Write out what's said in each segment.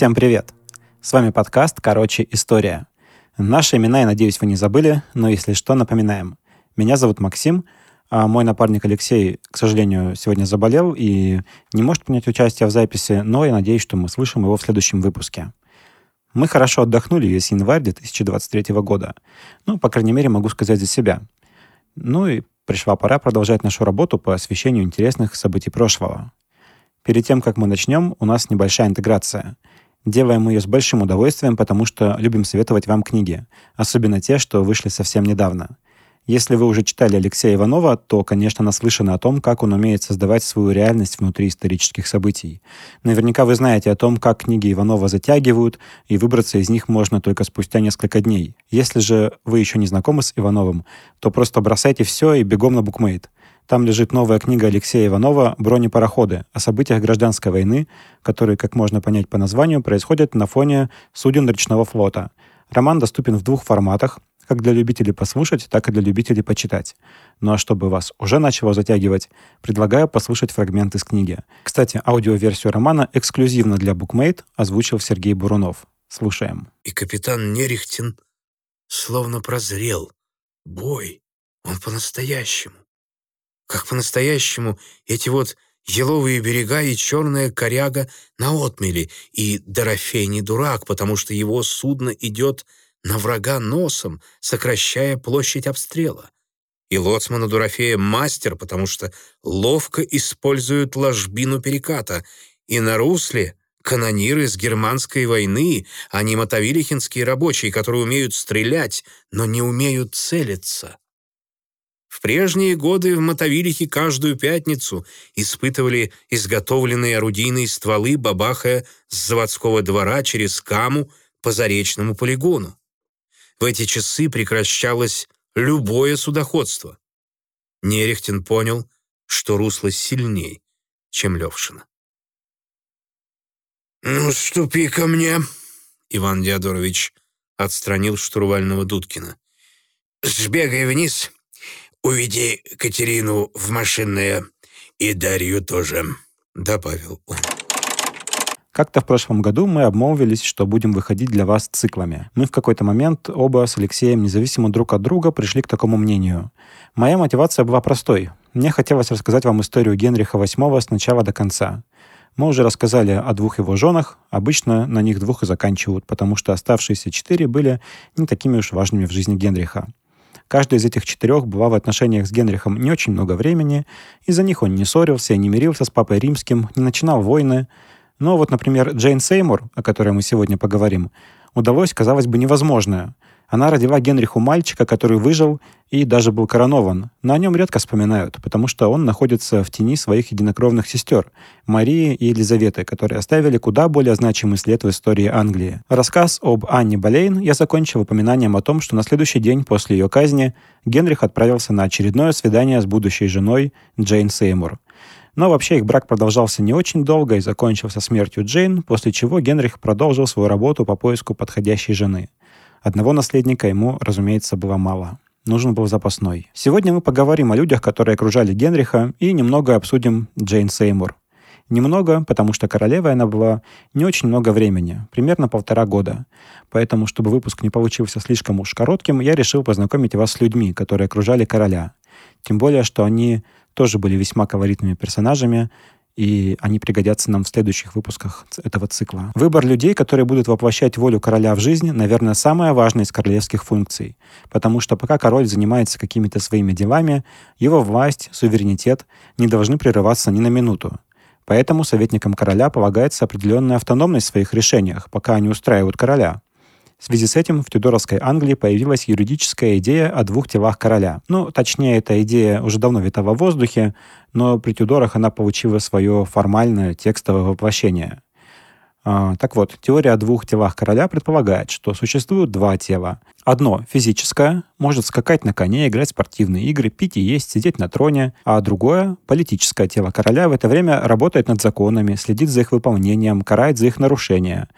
Всем привет! С вами подкаст «Короче, история». Наши имена, я надеюсь, вы не забыли, но если что, напоминаем. Меня зовут Максим, а мой напарник Алексей, к сожалению, сегодня заболел и не может принять участие в записи, но я надеюсь, что мы слышим его в следующем выпуске. Мы хорошо отдохнули весь январь 2023 года. Ну, по крайней мере, могу сказать за себя. Ну и пришла пора продолжать нашу работу по освещению интересных событий прошлого. Перед тем, как мы начнем, у нас небольшая интеграция. Делаем ее с большим удовольствием, потому что любим советовать вам книги, особенно те, что вышли совсем недавно — если вы уже читали Алексея Иванова, то, конечно, наслышаны о том, как он умеет создавать свою реальность внутри исторических событий. Наверняка вы знаете о том, как книги Иванова затягивают, и выбраться из них можно только спустя несколько дней. Если же вы еще не знакомы с Ивановым, то просто бросайте все и бегом на букмейт. Там лежит новая книга Алексея Иванова «Бронепароходы» о событиях гражданской войны, которые, как можно понять по названию, происходят на фоне суден речного флота. Роман доступен в двух форматах как для любителей послушать, так и для любителей почитать. Ну а чтобы вас уже начало затягивать, предлагаю послушать фрагмент из книги. Кстати, аудиоверсию романа эксклюзивно для Bookmate озвучил Сергей Бурунов. Слушаем. И капитан Нерехтин словно прозрел. Бой, он по-настоящему. Как по-настоящему эти вот еловые берега и черная коряга на отмели, и Дорофей не дурак, потому что его судно идет на врага носом, сокращая площадь обстрела. И лоцмана Дурофея мастер, потому что ловко используют ложбину переката, и на русле канониры с германской войны, а не мотовилихинские рабочие, которые умеют стрелять, но не умеют целиться. В прежние годы в Мотовилихе каждую пятницу испытывали изготовленные орудийные стволы, бабахая с заводского двора через Каму по заречному полигону. В эти часы прекращалось любое судоходство. Нерехтин понял, что русло сильней, чем Левшина. «Ну, ступи ко мне!» Иван Диадорович отстранил штурвального Дудкина. «Сбегай вниз, уведи Катерину в машинное и Дарью тоже», — добавил он. Как-то в прошлом году мы обмолвились, что будем выходить для вас циклами. Мы в какой-то момент оба с Алексеем, независимо друг от друга, пришли к такому мнению. Моя мотивация была простой. Мне хотелось рассказать вам историю Генриха VIII с начала до конца. Мы уже рассказали о двух его женах, обычно на них двух и заканчивают, потому что оставшиеся четыре были не такими уж важными в жизни Генриха. Каждый из этих четырех была в отношениях с Генрихом не очень много времени, из-за них он не ссорился, не мирился с папой римским, не начинал войны, но вот, например, Джейн Сеймур, о которой мы сегодня поговорим, удалось, казалось бы, невозможное. Она родила Генриху мальчика, который выжил и даже был коронован, но о нем редко вспоминают, потому что он находится в тени своих единокровных сестер, Марии и Елизаветы, которые оставили куда более значимый след в истории Англии. Рассказ об Анне Болейн я закончил упоминанием о том, что на следующий день после ее казни Генрих отправился на очередное свидание с будущей женой Джейн Сеймур – но вообще их брак продолжался не очень долго и закончился смертью Джейн, после чего Генрих продолжил свою работу по поиску подходящей жены. Одного наследника ему, разумеется, было мало. Нужен был запасной. Сегодня мы поговорим о людях, которые окружали Генриха, и немного обсудим Джейн Сеймур. Немного, потому что королевой она была не очень много времени, примерно полтора года. Поэтому, чтобы выпуск не получился слишком уж коротким, я решил познакомить вас с людьми, которые окружали короля. Тем более, что они тоже были весьма колоритными персонажами, и они пригодятся нам в следующих выпусках этого цикла. Выбор людей, которые будут воплощать волю короля в жизнь, наверное, самая важная из королевских функций, потому что пока король занимается какими-то своими делами, его власть, суверенитет не должны прерываться ни на минуту. Поэтому советникам короля полагается определенная автономность в своих решениях, пока они устраивают короля. В связи с этим в Тюдоровской Англии появилась юридическая идея о двух телах короля. Ну, точнее, эта идея уже давно витала в воздухе, но при Тюдорах она получила свое формальное текстовое воплощение. А, так вот, теория о двух телах короля предполагает, что существуют два тела. Одно физическое, может скакать на коне, играть в спортивные игры, пить и есть, сидеть на троне, а другое, политическое тело короля, в это время работает над законами, следит за их выполнением, карает за их нарушения.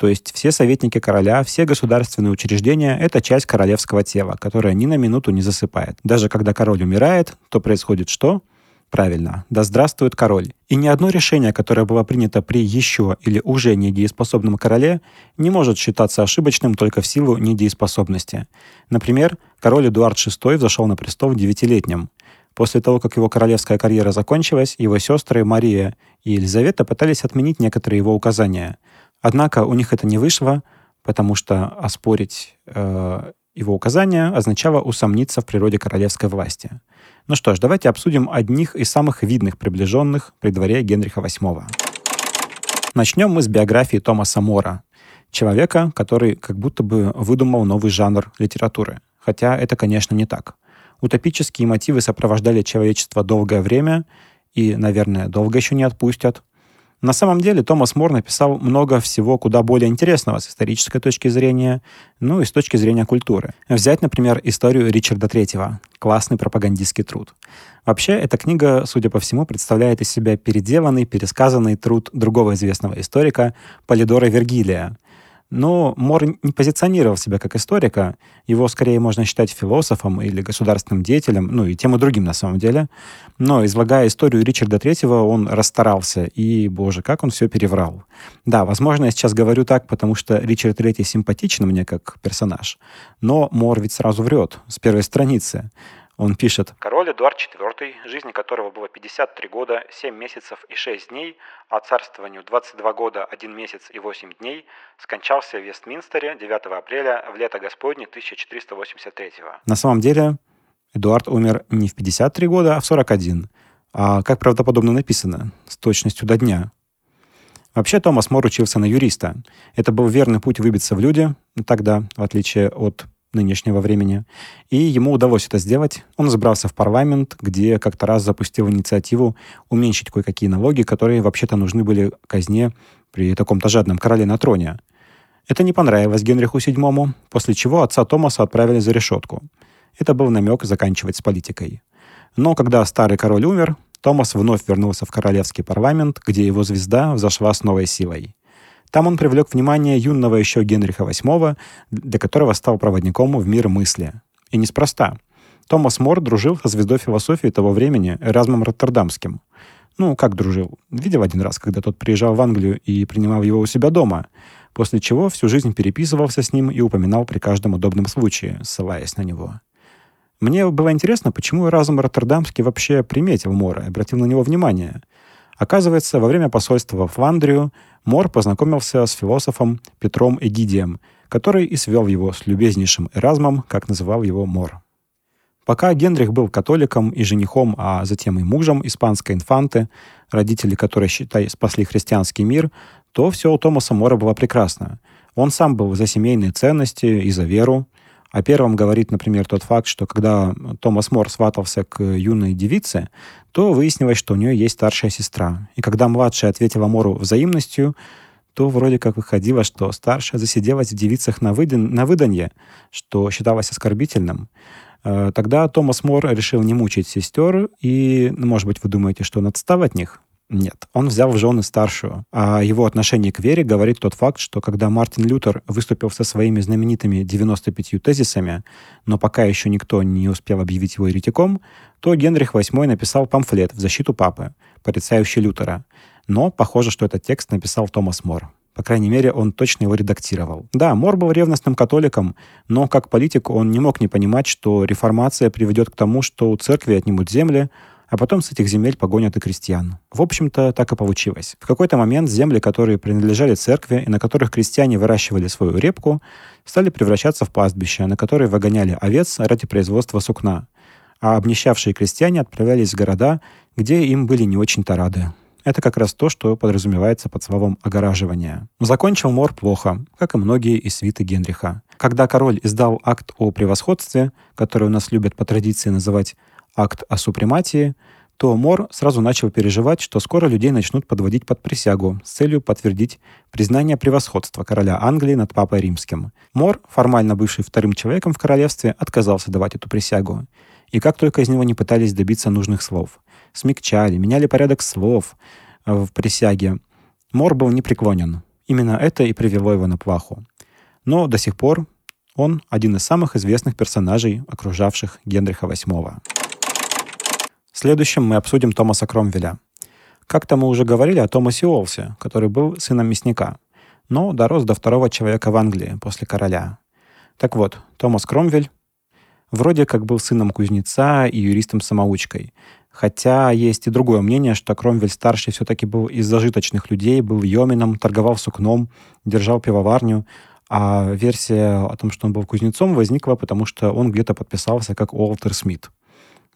То есть все советники короля, все государственные учреждения — это часть королевского тела, которая ни на минуту не засыпает. Даже когда король умирает, то происходит что? Правильно, да здравствует король. И ни одно решение, которое было принято при еще или уже недееспособном короле, не может считаться ошибочным только в силу недееспособности. Например, король Эдуард VI взошел на престол девятилетним. После того, как его королевская карьера закончилась, его сестры Мария и Елизавета пытались отменить некоторые его указания. Однако у них это не вышло, потому что оспорить э, его указания означало усомниться в природе королевской власти. Ну что ж, давайте обсудим одних из самых видных приближенных при дворе Генриха VIII. Начнем мы с биографии Томаса Мора, человека, который как будто бы выдумал новый жанр литературы. Хотя это, конечно, не так. Утопические мотивы сопровождали человечество долгое время и, наверное, долго еще не отпустят. На самом деле Томас Мор написал много всего куда более интересного с исторической точки зрения, ну и с точки зрения культуры. Взять, например, историю Ричарда III. Классный пропагандистский труд. Вообще, эта книга, судя по всему, представляет из себя переделанный, пересказанный труд другого известного историка Полидора Вергилия — но Мор не позиционировал себя как историка. Его скорее можно считать философом или государственным деятелем, ну и тем и другим на самом деле. Но излагая историю Ричарда Третьего, он расстарался, и, боже, как он все переврал. Да, возможно, я сейчас говорю так, потому что Ричард Третий симпатичен мне как персонаж, но Мор ведь сразу врет с первой страницы. Он пишет, «Король Эдуард IV, жизни которого было 53 года, 7 месяцев и 6 дней, а царствованию 22 года, 1 месяц и 8 дней, скончался в Вестминстере 9 апреля в лето Господне 1483 На самом деле Эдуард умер не в 53 года, а в 41. А как правдоподобно написано, с точностью до дня. Вообще Томас Мор учился на юриста. Это был верный путь выбиться в люди тогда, в отличие от нынешнего времени. И ему удалось это сделать. Он забрался в парламент, где как-то раз запустил инициативу уменьшить кое-какие налоги, которые вообще-то нужны были казне при таком-то жадном короле на троне. Это не понравилось Генриху VII, после чего отца Томаса отправили за решетку. Это был намек заканчивать с политикой. Но когда старый король умер, Томас вновь вернулся в королевский парламент, где его звезда взошла с новой силой. Там он привлек внимание юного еще Генриха VIII, для которого стал проводником в мир мысли. И неспроста. Томас Мор дружил со звездой философии того времени Эразмом Роттердамским. Ну, как дружил? Видел один раз, когда тот приезжал в Англию и принимал его у себя дома, после чего всю жизнь переписывался с ним и упоминал при каждом удобном случае, ссылаясь на него. Мне было интересно, почему Эразм Роттердамский вообще приметил Мора и обратил на него внимание. Оказывается, во время посольства в Фландрию Мор познакомился с философом Петром Эгидием, который и свел его с любезнейшим Эразмом, как называл его Мор. Пока Генрих был католиком и женихом, а затем и мужем испанской инфанты, родители которой, считай, спасли христианский мир, то все у Томаса Мора было прекрасно. Он сам был за семейные ценности и за веру, о первом говорит, например, тот факт, что когда Томас Мор сватался к юной девице, то выяснилось, что у нее есть старшая сестра. И когда младшая ответила Мору взаимностью, то вроде как выходило, что старшая засиделась в девицах на, выдан... на выданье, что считалось оскорбительным. Э, тогда Томас Мор решил не мучить сестер, и, ну, может быть, вы думаете, что он отстал от них? Нет, он взял в жены старшую. А его отношение к вере говорит тот факт, что когда Мартин Лютер выступил со своими знаменитыми 95 тезисами, но пока еще никто не успел объявить его еретиком, то Генрих VIII написал памфлет в защиту папы, порицающий Лютера. Но похоже, что этот текст написал Томас Мор. По крайней мере, он точно его редактировал. Да, Мор был ревностным католиком, но как политик он не мог не понимать, что реформация приведет к тому, что у церкви отнимут земли, а потом с этих земель погонят и крестьян. В общем-то, так и получилось. В какой-то момент земли, которые принадлежали церкви и на которых крестьяне выращивали свою репку, стали превращаться в пастбища, на которые выгоняли овец ради производства сукна, а обнищавшие крестьяне отправлялись в города, где им были не очень-то рады. Это как раз то, что подразумевается под словом «огораживание». Закончил Мор плохо, как и многие из свиты Генриха. Когда король издал акт о превосходстве, который у нас любят по традиции называть акт о супрематии, то Мор сразу начал переживать, что скоро людей начнут подводить под присягу с целью подтвердить признание превосходства короля Англии над папой римским. Мор, формально бывший вторым человеком в королевстве, отказался давать эту присягу. И как только из него не пытались добиться нужных слов. Смягчали, меняли порядок слов э, в присяге. Мор был непреклонен. Именно это и привело его на плаху. Но до сих пор он один из самых известных персонажей, окружавших Генриха VIII. Следующим мы обсудим Томаса Кромвеля. Как-то мы уже говорили о Томасе Уолсе, который был сыном мясника, но дорос до второго человека в Англии после короля. Так вот, Томас Кромвель вроде как был сыном кузнеца и юристом-самоучкой. Хотя есть и другое мнение, что Кромвель-старший все-таки был из зажиточных людей, был йомином, торговал сукном, держал пивоварню, а версия о том, что он был кузнецом, возникла, потому что он где-то подписался как Уолтер Смит.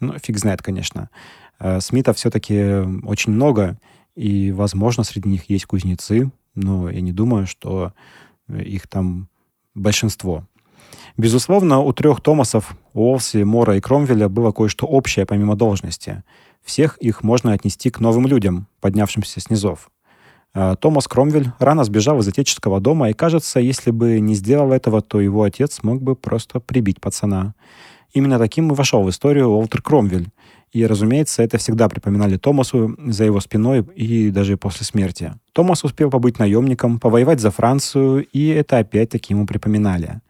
Ну, фиг знает, конечно. Э, Смитов все-таки очень много, и, возможно, среди них есть кузнецы, но я не думаю, что их там большинство. Безусловно, у трех Томасов, Уолси, Мора и Кромвеля было кое-что общее помимо должности. Всех их можно отнести к новым людям, поднявшимся с низов. А, Томас Кромвель рано сбежал из отеческого дома, и кажется, если бы не сделал этого, то его отец мог бы просто прибить пацана. Именно таким и вошел в историю Уолтер Кромвель. И, разумеется, это всегда припоминали Томасу за его спиной и даже после смерти. Томас успел побыть наемником, повоевать за Францию, и это опять-таки ему припоминали.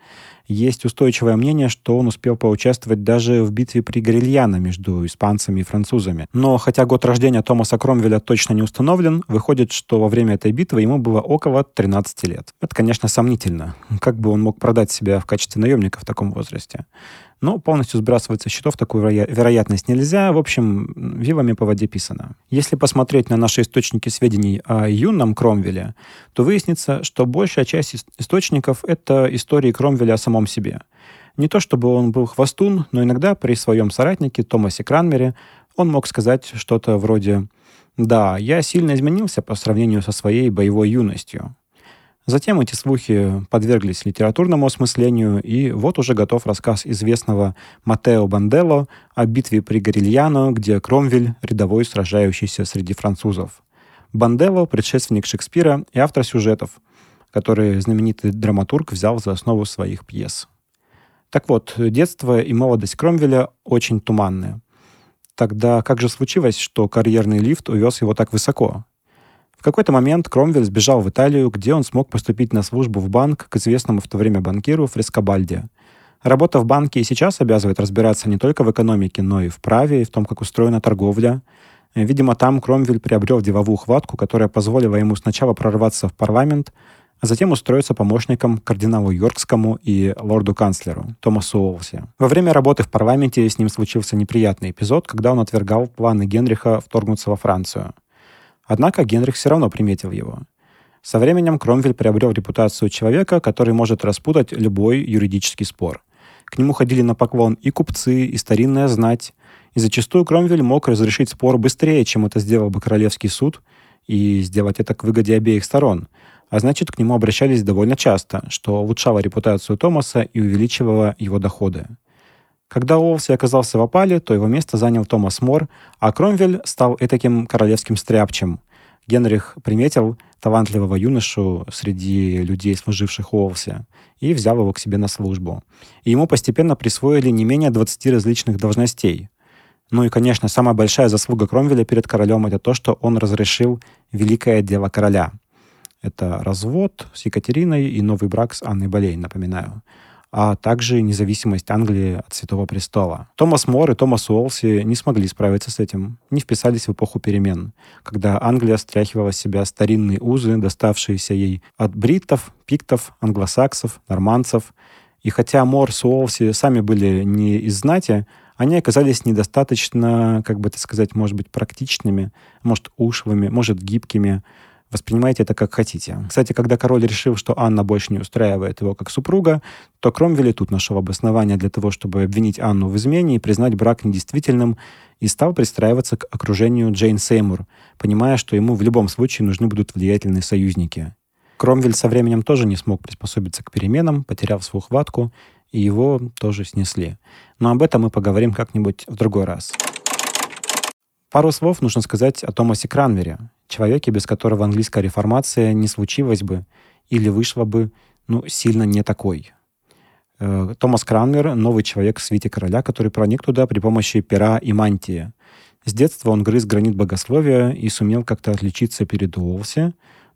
Есть устойчивое мнение, что он успел поучаствовать даже в битве при Горильяно между испанцами и французами. Но хотя год рождения Томаса Кромвеля точно не установлен, выходит, что во время этой битвы ему было около 13 лет. Это, конечно, сомнительно. Как бы он мог продать себя в качестве наемника в таком возрасте? Но полностью сбрасывать со счетов такую вероятность нельзя. В общем, вилами по воде писано. Если посмотреть на наши источники сведений о юном Кромвеле, то выяснится, что большая часть источников — это истории Кромвеля о самом себе. Не то чтобы он был хвостун, но иногда при своем соратнике Томасе Кранмере он мог сказать что-то вроде «Да, я сильно изменился по сравнению со своей боевой юностью». Затем эти слухи подверглись литературному осмыслению, и вот уже готов рассказ известного Матео Бандело о битве при Горильяно, где Кромвель — рядовой, сражающийся среди французов. Бандело — предшественник Шекспира и автор сюжетов, которые знаменитый драматург взял за основу своих пьес. Так вот, детство и молодость Кромвеля очень туманные. Тогда как же случилось, что карьерный лифт увез его так высоко? Какой-то момент Кромвель сбежал в Италию, где он смог поступить на службу в банк к известному в то время банкиру Фрескобальде. Работа в банке и сейчас обязывает разбираться не только в экономике, но и в праве, и в том, как устроена торговля. Видимо, там Кромвель приобрел деловую хватку, которая позволила ему сначала прорваться в парламент, а затем устроиться помощником кардиналу Йоркскому и лорду-канцлеру Томасу Уолси. Во время работы в парламенте с ним случился неприятный эпизод, когда он отвергал планы Генриха вторгнуться во Францию. Однако Генрих все равно приметил его. Со временем Кромвель приобрел репутацию человека, который может распутать любой юридический спор. К нему ходили на поклон и купцы, и старинная знать, и зачастую Кромвель мог разрешить спор быстрее, чем это сделал бы Королевский суд, и сделать это к выгоде обеих сторон. А значит, к нему обращались довольно часто, что улучшало репутацию Томаса и увеличивало его доходы. Когда Уолси оказался в опале, то его место занял Томас Мор, а Кромвель стал этаким королевским стряпчем. Генрих приметил талантливого юношу среди людей, служивших Уолси, и взял его к себе на службу. И ему постепенно присвоили не менее 20 различных должностей. Ну и, конечно, самая большая заслуга Кромвеля перед королем — это то, что он разрешил великое дело короля. Это развод с Екатериной и новый брак с Анной Болейн, напоминаю а также независимость Англии от Святого Престола. Томас Мор и Томас Уолси не смогли справиться с этим, не вписались в эпоху перемен, когда Англия стряхивала с себя старинные узы, доставшиеся ей от бриттов, пиктов, англосаксов, нормандцев. И хотя Мор с Уолси сами были не из знати, они оказались недостаточно, как бы это сказать, может быть, практичными, может, ушлыми, может, гибкими, Воспринимайте это как хотите. Кстати, когда король решил, что Анна больше не устраивает его как супруга, то Кромвель тут нашел обоснование для того, чтобы обвинить Анну в измене и признать брак недействительным, и стал пристраиваться к окружению Джейн Сеймур, понимая, что ему в любом случае нужны будут влиятельные союзники. Кромвель со временем тоже не смог приспособиться к переменам, потерял свою хватку, и его тоже снесли. Но об этом мы поговорим как-нибудь в другой раз. Пару слов нужно сказать о Томасе Кранвере, человеке, без которого английская реформация не случилась бы или вышла бы ну, сильно не такой. Э, Томас Кранмер — новый человек в свете короля, который проник туда при помощи пера и мантии. С детства он грыз гранит богословия и сумел как-то отличиться перед Уолси.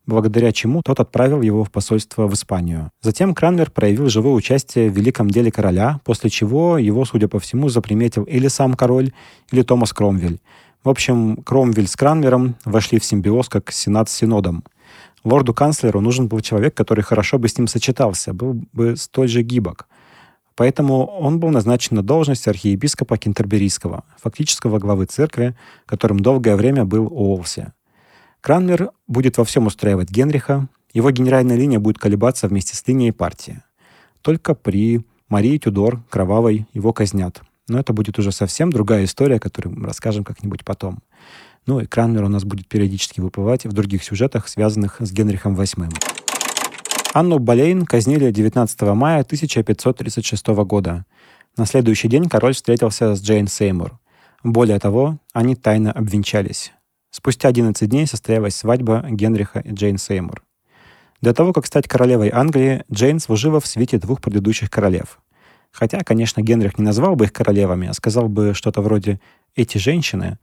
благодаря чему тот отправил его в посольство в Испанию. Затем Кранмер проявил живое участие в великом деле короля, после чего его, судя по всему, заприметил или сам король, или Томас Кромвель. В общем, Кромвель с Кранмером вошли в симбиоз как сенат с синодом. Лорду-канцлеру нужен был человек, который хорошо бы с ним сочетался, был бы столь же гибок. Поэтому он был назначен на должность архиепископа Кентерберийского, фактического главы церкви, которым долгое время был Уолси. Кранмер будет во всем устраивать Генриха, его генеральная линия будет колебаться вместе с линией партии. Только при Марии Тюдор, Кровавой, его казнят. Но это будет уже совсем другая история, которую мы расскажем как-нибудь потом. Ну и Кранмер у нас будет периодически выплывать в других сюжетах, связанных с Генрихом VIII. Анну Болейн казнили 19 мая 1536 года. На следующий день король встретился с Джейн Сеймур. Более того, они тайно обвенчались. Спустя 11 дней состоялась свадьба Генриха и Джейн Сеймур. До того, как стать королевой Англии, Джейн служила в свете двух предыдущих королев. Хотя, конечно, Генрих не назвал бы их королевами, а сказал бы что-то вроде «эти женщины»,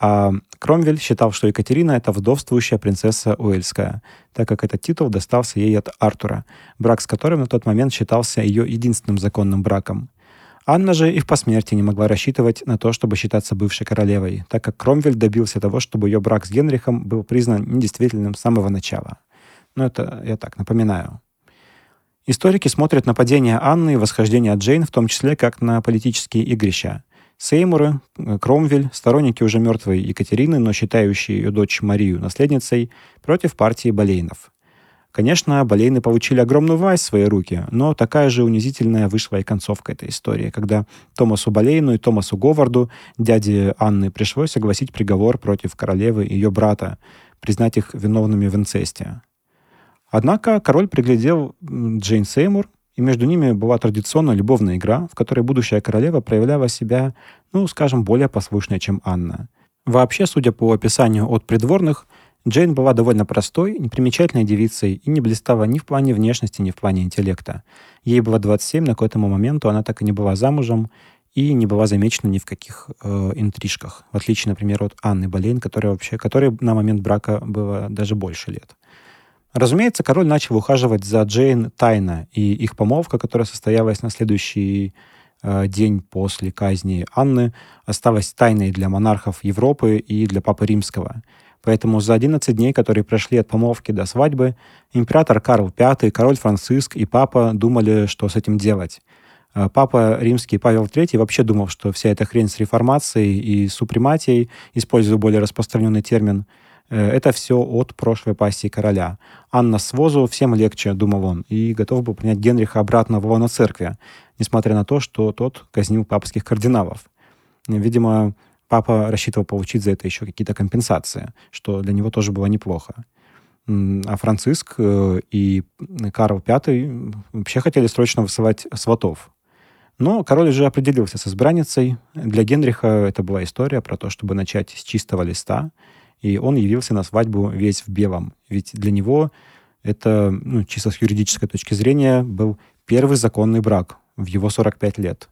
а Кромвель считал, что Екатерина — это вдовствующая принцесса Уэльская, так как этот титул достался ей от Артура, брак с которым на тот момент считался ее единственным законным браком. Анна же и в посмертии не могла рассчитывать на то, чтобы считаться бывшей королевой, так как Кромвель добился того, чтобы ее брак с Генрихом был признан недействительным с самого начала. Но это я так напоминаю. Историки смотрят на падение Анны и восхождение Джейн в том числе как на политические игрища. Сеймуры, Кромвель, сторонники уже мертвой Екатерины, но считающие ее дочь Марию наследницей, против партии Болейнов. Конечно, Болейны получили огромную власть в свои руки, но такая же унизительная вышла и концовка этой истории, когда Томасу Болейну и Томасу Говарду, дяде Анны, пришлось согласить приговор против королевы и ее брата, признать их виновными в инцесте. Однако король приглядел Джейн Сеймур, и между ними была традиционная любовная игра, в которой будущая королева проявляла себя, ну, скажем, более послушной, чем Анна. Вообще, судя по описанию от придворных, Джейн была довольно простой, непримечательной девицей и не блистала ни в плане внешности, ни в плане интеллекта. Ей было 27, на какой-то моменту она так и не была замужем и не была замечена ни в каких э, интрижках, в отличие, например, от Анны Болейн, которая вообще, которой на момент брака было даже больше лет. Разумеется, король начал ухаживать за Джейн тайно, и их помолвка, которая состоялась на следующий э, день после казни Анны, осталась тайной для монархов Европы и для Папы Римского – Поэтому за 11 дней, которые прошли от помолвки до свадьбы, император Карл V, король Франциск и папа думали, что с этим делать. А папа римский Павел III вообще думал, что вся эта хрень с реформацией и супрематией, используя более распространенный термин, э, это все от прошлой пассии короля. Анна с возу всем легче, думал он, и готов был принять Генриха обратно в лоно церкви, несмотря на то, что тот казнил папских кардиналов. Видимо, папа рассчитывал получить за это еще какие-то компенсации, что для него тоже было неплохо. А Франциск э, и Карл V вообще хотели срочно высылать сватов. Но король уже определился с избранницей. Для Генриха это была история про то, чтобы начать с чистого листа, и он явился на свадьбу весь в белом. Ведь для него это, ну, чисто с юридической точки зрения, был первый законный брак в его 45 лет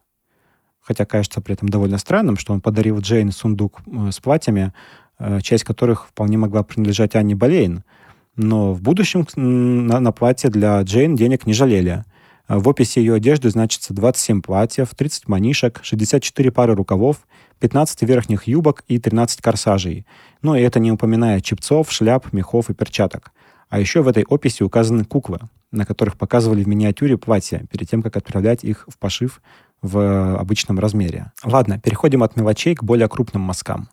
хотя кажется при этом довольно странным, что он подарил Джейн сундук э, с платьями, э, часть которых вполне могла принадлежать Анне Болейн. Но в будущем на, на платье для Джейн денег не жалели. В описи ее одежды значится 27 платьев, 30 манишек, 64 пары рукавов, 15 верхних юбок и 13 корсажей. Ну и это не упоминая чепцов, шляп, мехов и перчаток. А еще в этой описи указаны куклы, на которых показывали в миниатюре платья, перед тем, как отправлять их в пошив в обычном размере. Ладно, переходим от мелочей к более крупным мазкам.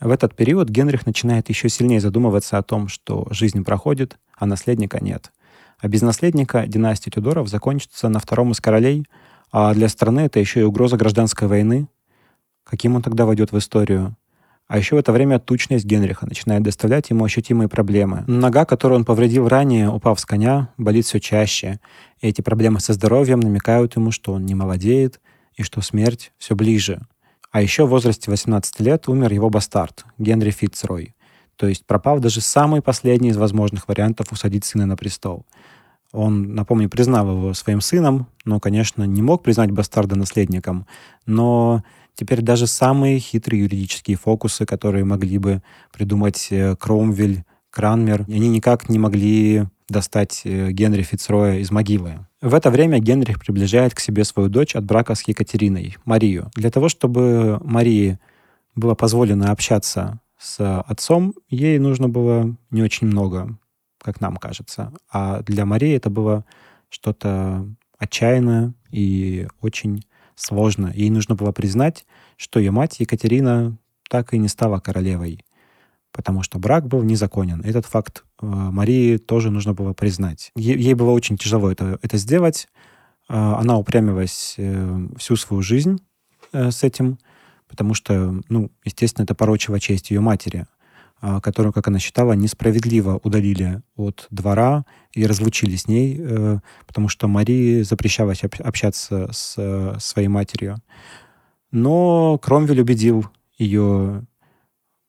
В этот период Генрих начинает еще сильнее задумываться о том, что жизнь проходит, а наследника нет. А без наследника династия Тюдоров закончится на втором из королей, а для страны это еще и угроза гражданской войны. Каким он тогда войдет в историю? А еще в это время тучность Генриха начинает доставлять ему ощутимые проблемы. Нога, которую он повредил ранее, упав с коня, болит все чаще. И эти проблемы со здоровьем намекают ему, что он не молодеет и что смерть все ближе. А еще в возрасте 18 лет умер его бастард, Генри Фитцрой. То есть пропав даже самый последний из возможных вариантов усадить сына на престол. Он, напомню, признал его своим сыном, но, конечно, не мог признать бастарда наследником. Но Теперь даже самые хитрые юридические фокусы, которые могли бы придумать э, Кромвель, Кранмер, они никак не могли достать э, Генри Фицроя из могилы. В это время Генрих приближает к себе свою дочь от брака с Екатериной, Марию. Для того, чтобы Марии было позволено общаться с отцом, ей нужно было не очень много, как нам кажется. А для Марии это было что-то отчаянное и очень сложно. Ей нужно было признать, что ее мать Екатерина так и не стала королевой, потому что брак был незаконен. Этот факт э, Марии тоже нужно было признать. Ей, было очень тяжело это, это сделать. Э, она упрямилась э, всю свою жизнь с этим, потому что, ну, естественно, это порочила честь ее матери, э, которую, как она считала, несправедливо удалили от двора и разлучили с ней, э, потому что Марии запрещалось общаться с э, своей матерью. Но Кромвель убедил ее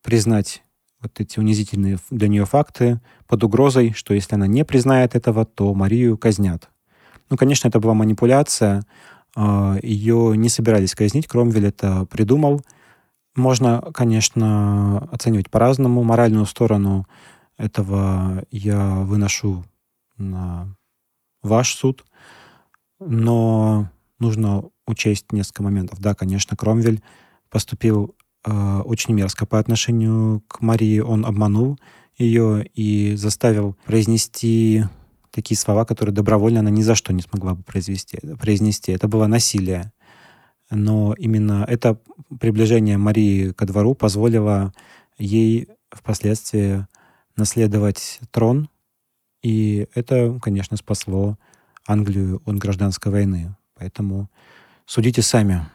признать вот эти унизительные для нее факты под угрозой, что если она не признает этого, то Марию казнят. Ну, конечно, это была манипуляция. А, ее не собирались казнить. Кромвель это придумал. Можно, конечно, оценивать по-разному. Моральную сторону этого я выношу на ваш суд. Но нужно учесть несколько моментов. Да, конечно, Кромвель поступил э, очень мерзко по отношению к Марии. Он обманул ее и заставил произнести такие слова, которые добровольно она ни за что не смогла бы произвести, произнести. Это было насилие. Но именно это приближение Марии ко двору позволило ей впоследствии наследовать трон, и это, конечно, спасло Англию от гражданской войны. Поэтому судите сами.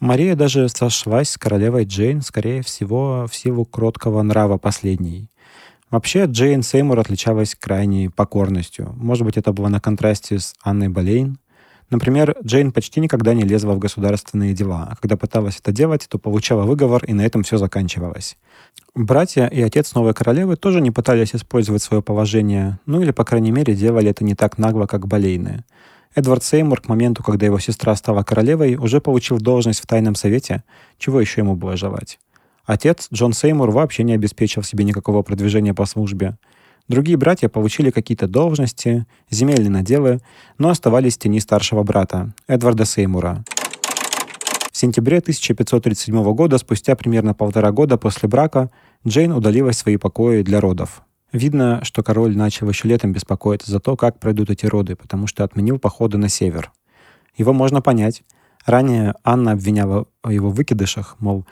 Мария даже сошлась с королевой Джейн, скорее всего, в силу кроткого нрава последней. Вообще, Джейн Сеймур отличалась крайней покорностью. Может быть, это было на контрасте с Анной Болейн. Например, Джейн почти никогда не лезла в государственные дела, а когда пыталась это делать, то получала выговор, и на этом все заканчивалось. Братья и отец новой королевы тоже не пытались использовать свое положение, ну или, по крайней мере, делали это не так нагло, как Болейны. Эдвард Сеймур к моменту, когда его сестра стала королевой, уже получил должность в тайном совете, чего еще ему было желать. Отец, Джон Сеймур, вообще не обеспечил себе никакого продвижения по службе. Другие братья получили какие-то должности, земельные наделы, но оставались в тени старшего брата, Эдварда Сеймура. В сентябре 1537 года, спустя примерно полтора года после брака, Джейн удалилась в свои покои для родов. Видно, что король начал еще летом беспокоиться за то, как пройдут эти роды, потому что отменил походы на север. Его можно понять. Ранее Анна обвиняла его в выкидышах, мол,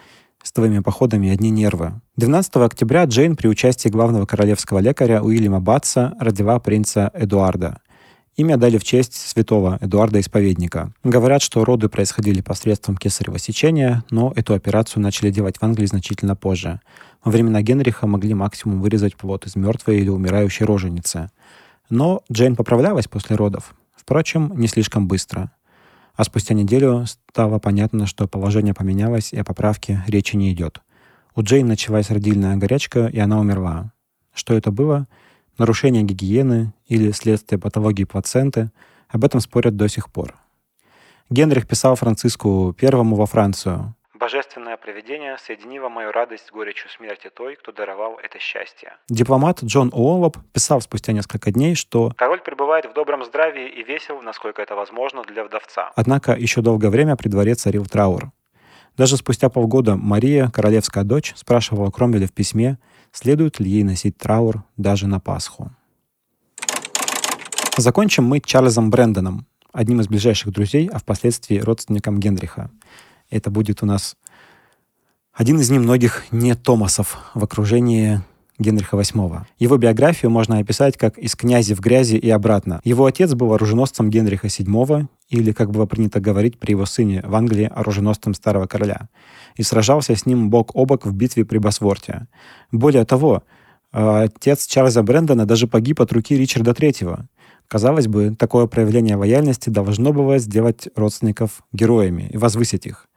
с твоими походами одни нервы. 12 октября Джейн при участии главного королевского лекаря Уильяма Батса родила принца Эдуарда. Имя дали в честь святого Эдуарда Исповедника. Говорят, что роды происходили посредством кесарево сечения, но эту операцию начали делать в Англии значительно позже. Во времена Генриха могли максимум вырезать плод из мертвой или умирающей роженицы. Но Джейн поправлялась после родов. Впрочем, не слишком быстро. А спустя неделю стало понятно, что положение поменялось, и о поправке речи не идет. У Джейн началась родильная горячка, и она умерла. Что это было? нарушение гигиены или следствие патологии плаценты, об этом спорят до сих пор. Генрих писал Франциску I во Францию. «Божественное провидение соединило мою радость с горечью смерти той, кто даровал это счастье». Дипломат Джон Уоллоп писал спустя несколько дней, что «Король пребывает в добром здравии и весел, насколько это возможно для вдовца». Однако еще долгое время при дворе царил траур. Даже спустя полгода Мария, королевская дочь, спрашивала Кромвеля в письме, следует ли ей носить траур даже на Пасху. Закончим мы Чарльзом Брэндоном, одним из ближайших друзей, а впоследствии родственником Генриха. Это будет у нас один из немногих не Томасов в окружении Генриха VIII. Его биографию можно описать как «из князи в грязи и обратно». Его отец был оруженосцем Генриха VII, или, как было принято говорить при его сыне в Англии, оруженосцем старого короля, и сражался с ним бок о бок в битве при Босворте. Более того, отец Чарльза Брэндона даже погиб от руки Ричарда III. Казалось бы, такое проявление лояльности должно было сделать родственников героями и возвысить их.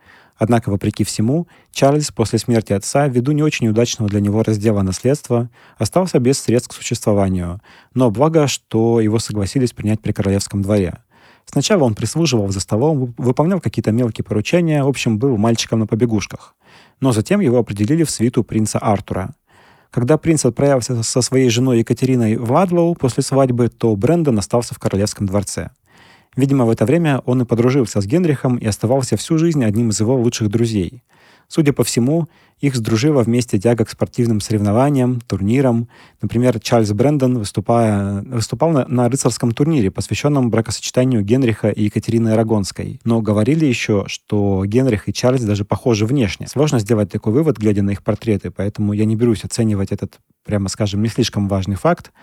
Однако, вопреки всему, Чарльз после смерти отца, ввиду не очень удачного для него раздела наследства, остался без средств к существованию, но благо, что его согласились принять при королевском дворе. Сначала он прислуживал за столом, выполнял какие-то мелкие поручения, в общем, был мальчиком на побегушках. Но затем его определили в свиту принца Артура. Когда принц отправился со своей женой Екатериной в Адлоу после свадьбы, то Брэндон остался в королевском дворце. Видимо, в это время он и подружился с Генрихом и оставался всю жизнь одним из его лучших друзей. Судя по всему, их сдружила вместе тяга к спортивным соревнованиям, турнирам. Например, Чарльз Брэндон, выступая, выступал на, на рыцарском турнире, посвященном бракосочетанию Генриха и Екатерины Арагонской. Но говорили еще, что Генрих и Чарльз даже похожи внешне. Сложно сделать такой вывод, глядя на их портреты, поэтому я не берусь оценивать этот, прямо скажем, не слишком важный факт.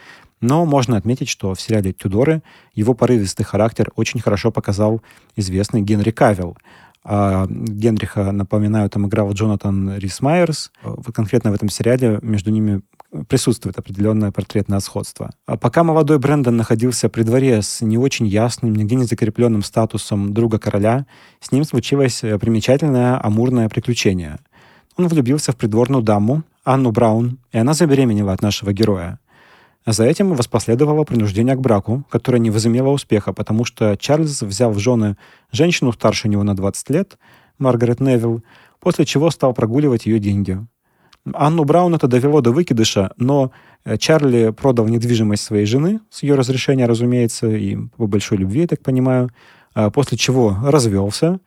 Но можно отметить, что в сериале «Тюдоры» его порывистый характер очень хорошо показал известный Генри Кавилл. А Генриха, напоминаю, там играл Джонатан Рис Майерс. Конкретно в этом сериале между ними присутствует определенное портретное сходство. А пока молодой Брэндон находился при дворе с не очень ясным, нигде не закрепленным статусом друга короля, с ним случилось примечательное амурное приключение. Он влюбился в придворную даму, Анну Браун, и она забеременела от нашего героя. За этим воспоследовало принуждение к браку, которое не возымело успеха, потому что Чарльз взял в жены женщину старше него на 20 лет, Маргарет Невилл, после чего стал прогуливать ее деньги. Анну Браун это довело до выкидыша, но э, Чарли продал недвижимость своей жены, с ее разрешения, разумеется, и по большой любви, я так понимаю, а после чего развелся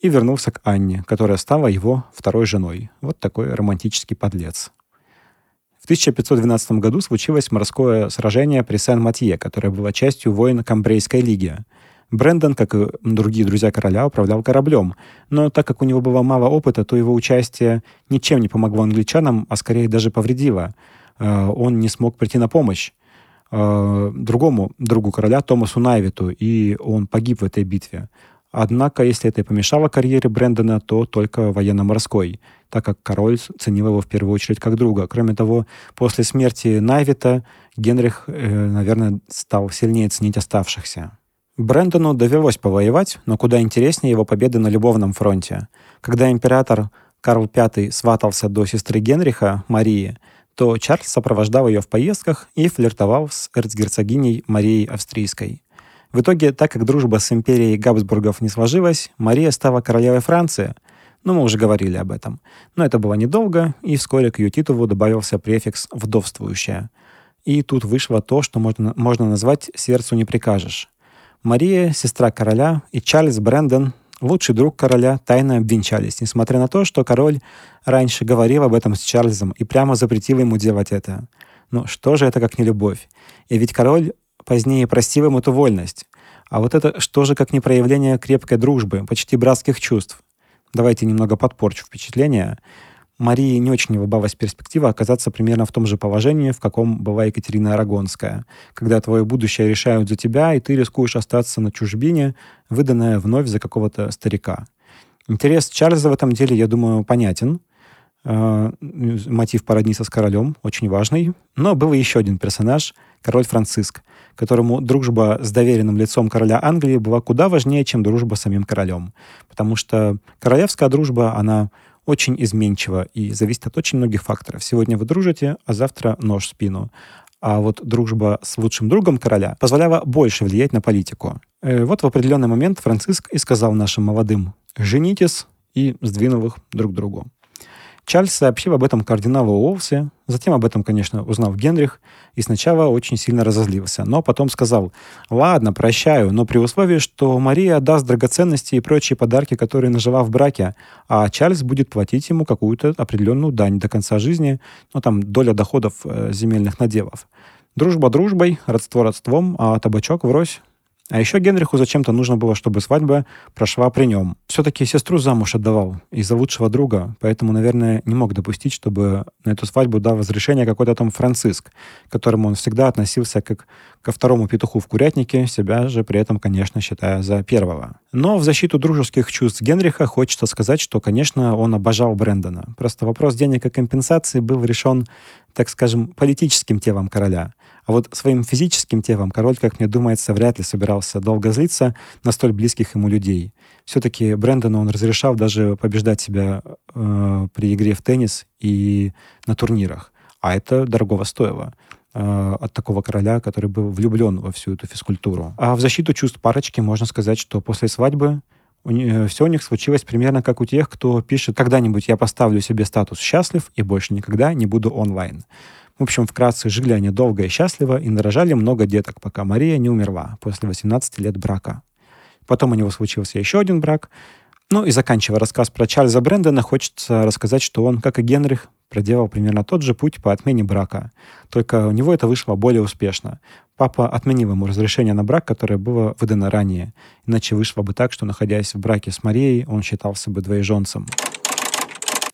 и вернулся к Анне, которая стала его второй женой. Вот такой романтический подлец. 1512 году случилось морское сражение при Сен-Матье, которое было частью войн Камбрейской лиги. Брэндон, как и другие друзья короля, управлял кораблем, но так как у него было мало опыта, то его участие ничем не помогло англичанам, а скорее даже повредило. Э, он не смог прийти на помощь э, другому другу короля Томасу Найвиту, и он погиб в этой битве. Однако, если это и помешало карьере Брэндона, то только военно-морской, так как король ценил его в первую очередь как друга. Кроме того, после смерти Найвита Генрих, э, наверное, стал сильнее ценить оставшихся. Брэндону довелось повоевать, но куда интереснее его победы на любовном фронте. Когда император Карл V сватался до сестры Генриха, Марии, то Чарльз сопровождал ее в поездках и флиртовал с эрцгерцогиней Марией Австрийской. В итоге, так как дружба с империей Габсбургов не сложилась, Мария стала королевой Франции. Ну, мы уже говорили об этом. Но это было недолго, и вскоре к ее титулу добавился префикс «вдовствующая». И тут вышло то, что можно, можно назвать «сердцу не прикажешь». Мария, сестра короля, и Чарльз Брэндон, лучший друг короля, тайно обвенчались, несмотря на то, что король раньше говорил об этом с Чарльзом и прямо запретил ему делать это. Ну, что же это как не любовь? И ведь король позднее простил им эту вольность. А вот это что же как не проявление крепкой дружбы, почти братских чувств? Давайте немного подпорчу впечатление. Марии не очень улыбалась перспектива оказаться примерно в том же положении, в каком была Екатерина Арагонская, когда твое будущее решают за тебя, и ты рискуешь остаться на чужбине, выданная вновь за какого-то старика. Интерес Чарльза в этом деле, я думаю, понятен. Э, мотив породниться с королем, очень важный. Но был еще один персонаж, король Франциск, которому дружба с доверенным лицом короля Англии была куда важнее, чем дружба с самим королем. Потому что королевская дружба, она очень изменчива и зависит от очень многих факторов. Сегодня вы дружите, а завтра нож в спину. А вот дружба с лучшим другом короля позволяла больше влиять на политику. Э, вот в определенный момент Франциск и сказал нашим молодым «женитесь» и сдвинул их друг к другу. Чарльз сообщил об этом кардиналу Уолсе, затем об этом, конечно, узнал Генрих, и сначала очень сильно разозлился, но потом сказал, «Ладно, прощаю, но при условии, что Мария отдаст драгоценности и прочие подарки, которые нажила в браке, а Чарльз будет платить ему какую-то определенную дань до конца жизни, ну там доля доходов э, земельных наделов. Дружба дружбой, родство родством, а табачок врозь. А еще Генриху зачем-то нужно было, чтобы свадьба прошла при нем. Все-таки сестру замуж отдавал из-за лучшего друга, поэтому, наверное, не мог допустить, чтобы на эту свадьбу дал разрешение какой-то там Франциск, к которому он всегда относился как ко второму петуху в курятнике, себя же при этом, конечно, считая за первого. Но в защиту дружеских чувств Генриха хочется сказать, что, конечно, он обожал Брэндона. Просто вопрос денег и компенсации был решен, так скажем, политическим телом короля. А вот своим физическим телом король, как мне думается, вряд ли собирался долго злиться на столь близких ему людей. Все-таки Брэндону он разрешал даже побеждать себя э, при игре в теннис и на турнирах. А это дорогого стоило э, от такого короля, который был влюблен во всю эту физкультуру. А в защиту чувств парочки можно сказать, что после свадьбы все у них случилось примерно как у тех, кто пишет «когда-нибудь я поставлю себе статус «счастлив» и больше никогда не буду онлайн». В общем, вкратце, жили они долго и счастливо и нарожали много деток, пока Мария не умерла после 18 лет брака. Потом у него случился еще один брак. Ну и заканчивая рассказ про Чарльза Брэндона, хочется рассказать, что он, как и Генрих, проделал примерно тот же путь по отмене брака. Только у него это вышло более успешно. Папа отменил ему разрешение на брак, которое было выдано ранее. Иначе вышло бы так, что, находясь в браке с Марией, он считался бы двоеженцем.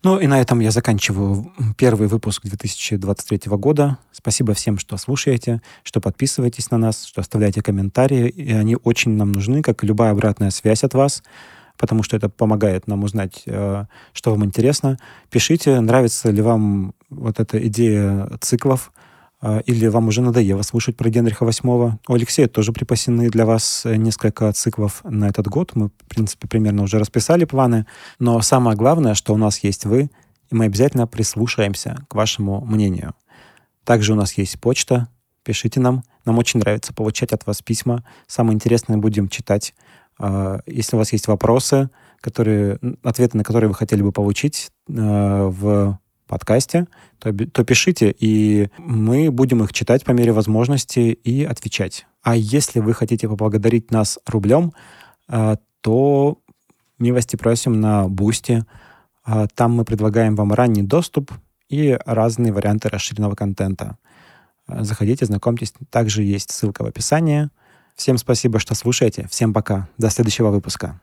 Ну и на этом я заканчиваю первый выпуск 2023 года. Спасибо всем, что слушаете, что подписываетесь на нас, что оставляете комментарии. И они очень нам нужны, как и любая обратная связь от вас, потому что это помогает нам узнать, э, что вам интересно. Пишите, нравится ли вам вот эта идея циклов, или вам уже надоело слушать про Генриха VIII. У Алексея тоже припасены для вас э, несколько циклов на этот год. Мы, в принципе, примерно уже расписали планы. Но самое главное, что у нас есть вы, и мы обязательно прислушаемся к вашему мнению. Также у нас есть почта. Пишите нам. Нам очень нравится получать от вас письма. Самое интересное будем читать. А, если у вас есть вопросы, которые, ответы на которые вы хотели бы получить э, в подкасте, то, то пишите, и мы будем их читать по мере возможности и отвечать. А если вы хотите поблагодарить нас рублем, э, то милости просим на Boosty. Э, там мы предлагаем вам ранний доступ и разные варианты расширенного контента. Э, заходите, знакомьтесь. Также есть ссылка в описании. Всем спасибо, что слушаете. Всем пока. До следующего выпуска.